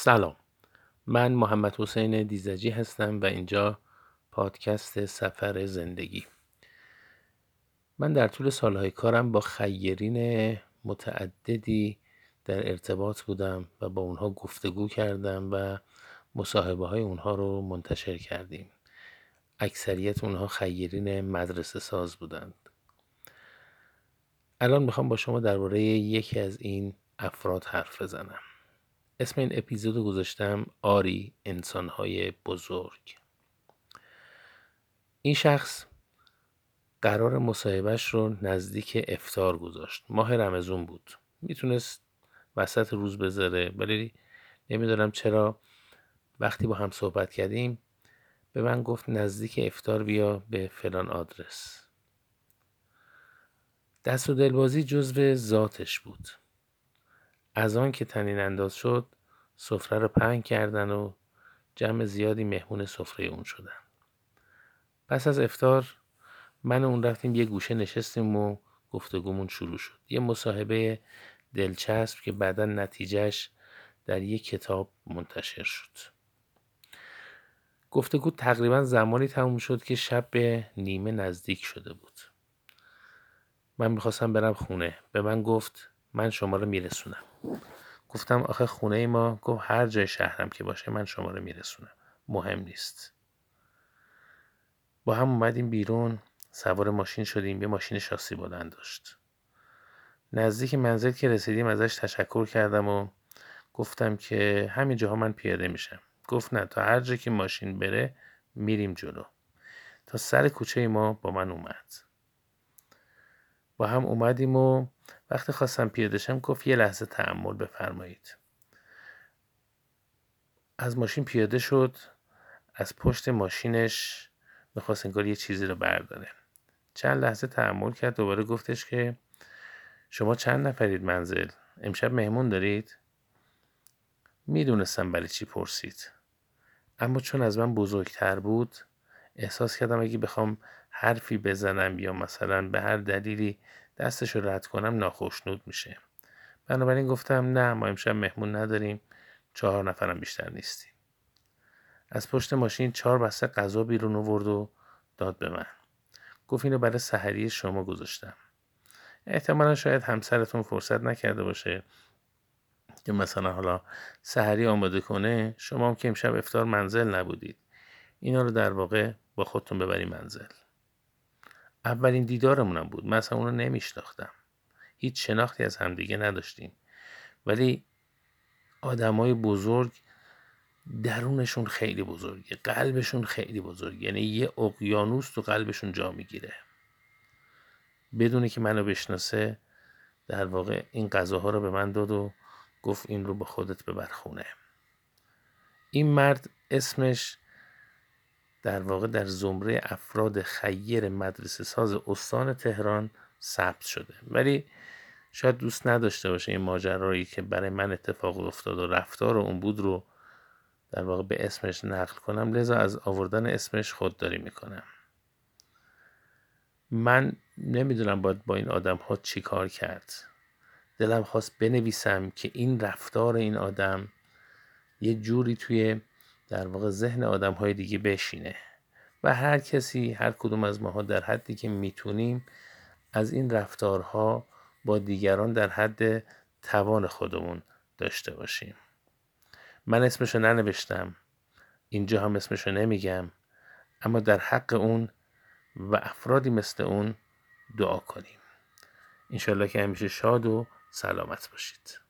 سلام. من محمد حسین دیزجی هستم و اینجا پادکست سفر زندگی. من در طول سالهای کارم با خیرین متعددی در ارتباط بودم و با اونها گفتگو کردم و مصاحبه های اونها رو منتشر کردیم. اکثریت اونها خیرین مدرسه ساز بودند. الان می‌خوام با شما درباره یکی از این افراد حرف بزنم. اسم این اپیزود رو گذاشتم آری انسانهای بزرگ. این شخص قرار مصاحبهش رو نزدیک افتار گذاشت. ماه رمزون بود. می‌تونست وسط روز بذاره ولی نمی‌دونم چرا وقتی با هم صحبت کردیم به من گفت نزدیک افتار بیا به فلان آدرس. دست و دلبازی جزو ذاتش بود. از آن که تنین انداز شد سفره رو پهن کردن و جمع زیادی مهمون سفره اون شدن. پس از افتار من اون رفتیم یه گوشه نشستیم و گفتگومون شروع شد. یه مصاحبه دلچسب که بعدا نتیجهش در یک کتاب منتشر شد. گفتگو تقریبا زمانی تموم شد که شب به نیمه نزدیک شده بود. من می‌خواستم برم خونه. به من گفت من شما رو میرسونم. گفتم آخه خونه ما گفت هر جای شهرم که باشه من شما رو میرسونم. مهم نیست. با هم اومدیم بیرون سوار ماشین شدیم یه ماشین شاسی بلند داشت. نزدیک منزل که رسیدیم ازش تشکر کردم و گفتم که همین جاها من پیاده میشم. گفت نه تا هر جا که ماشین بره میریم جلو. تا سر کوچه ما با من اومد. با هم اومدیم و وقتی خواستم پیاده شم گفت یه لحظه تحمل بفرمایید. از ماشین پیاده شد از پشت ماشینش می‌خواست انگار یه چیزی رو برداره. چند لحظه تحمل کرد دوباره گفتش که شما چند نفرید منزل؟ امشب مهمون دارید؟ می‌دونستم برای چی پرسید. اما چون از من بزرگتر بود احساس کردم اگه بخوام حرفی بزنم یا مثلا به هر دلیلی دستش رو رد کنم ناخشنود میشه. بنابراین گفتم نه ما امشب مهمون نداریم. چهار نفرم بیشتر نیستیم. از پشت ماشین چهار بسته غذا بیرون آورد و داد به من. گفت اینو برای سحری شما گذاشتم. احتمالا شاید همسرتون فرصت نکرده باشه که مثلا حالا سحری آماده کنه. شما هم که امشب افتار منزل نبودید. اینا رو در واقع با خودتون ببری منزل. اولین دیدارمونم بود. من اصلا اونو نمیشناختم. هیچ شناختی از همدیگه نداشتیم. ولی آدمای بزرگ درونشون خیلی بزرگه. قلبشون خیلی بزرگ یعنی یه اقیانوس تو قلبشون جا می‌گیره. بدونی که منو بشناسه در واقع این غذاها رو به من داد و گفت این رو به خودت ببر خونه این مرد اسمش در واقع در زمره افراد خیر مدرسه ساز استان تهران ثبت شده. ولی شاید دوست نداشته باشه این ماجرایی که برای من اتفاق افتاد و رفتار اون بود رو در واقع به اسمش نقل کنم. لذا از آوردن اسمش خودداری می‌کنم. من نمی‌دونم باید با این آدم ها چی کار کرد. دلم خواست بنویسم که این رفتار این آدم یه جوری توی در واقع ذهن آدم های دیگه بشینه. و هر کسی هر کدوم از ماها در حدی که می‌تونیم از این رفتارها با دیگران در حد توان خودمون داشته باشیم. من اسمشو ننوشتم. اینجا هم اسمشو نمیگم. اما در حق اون و افرادی مثل اون دعا کنیم. انشالله که همیشه شاد و سلامت باشید.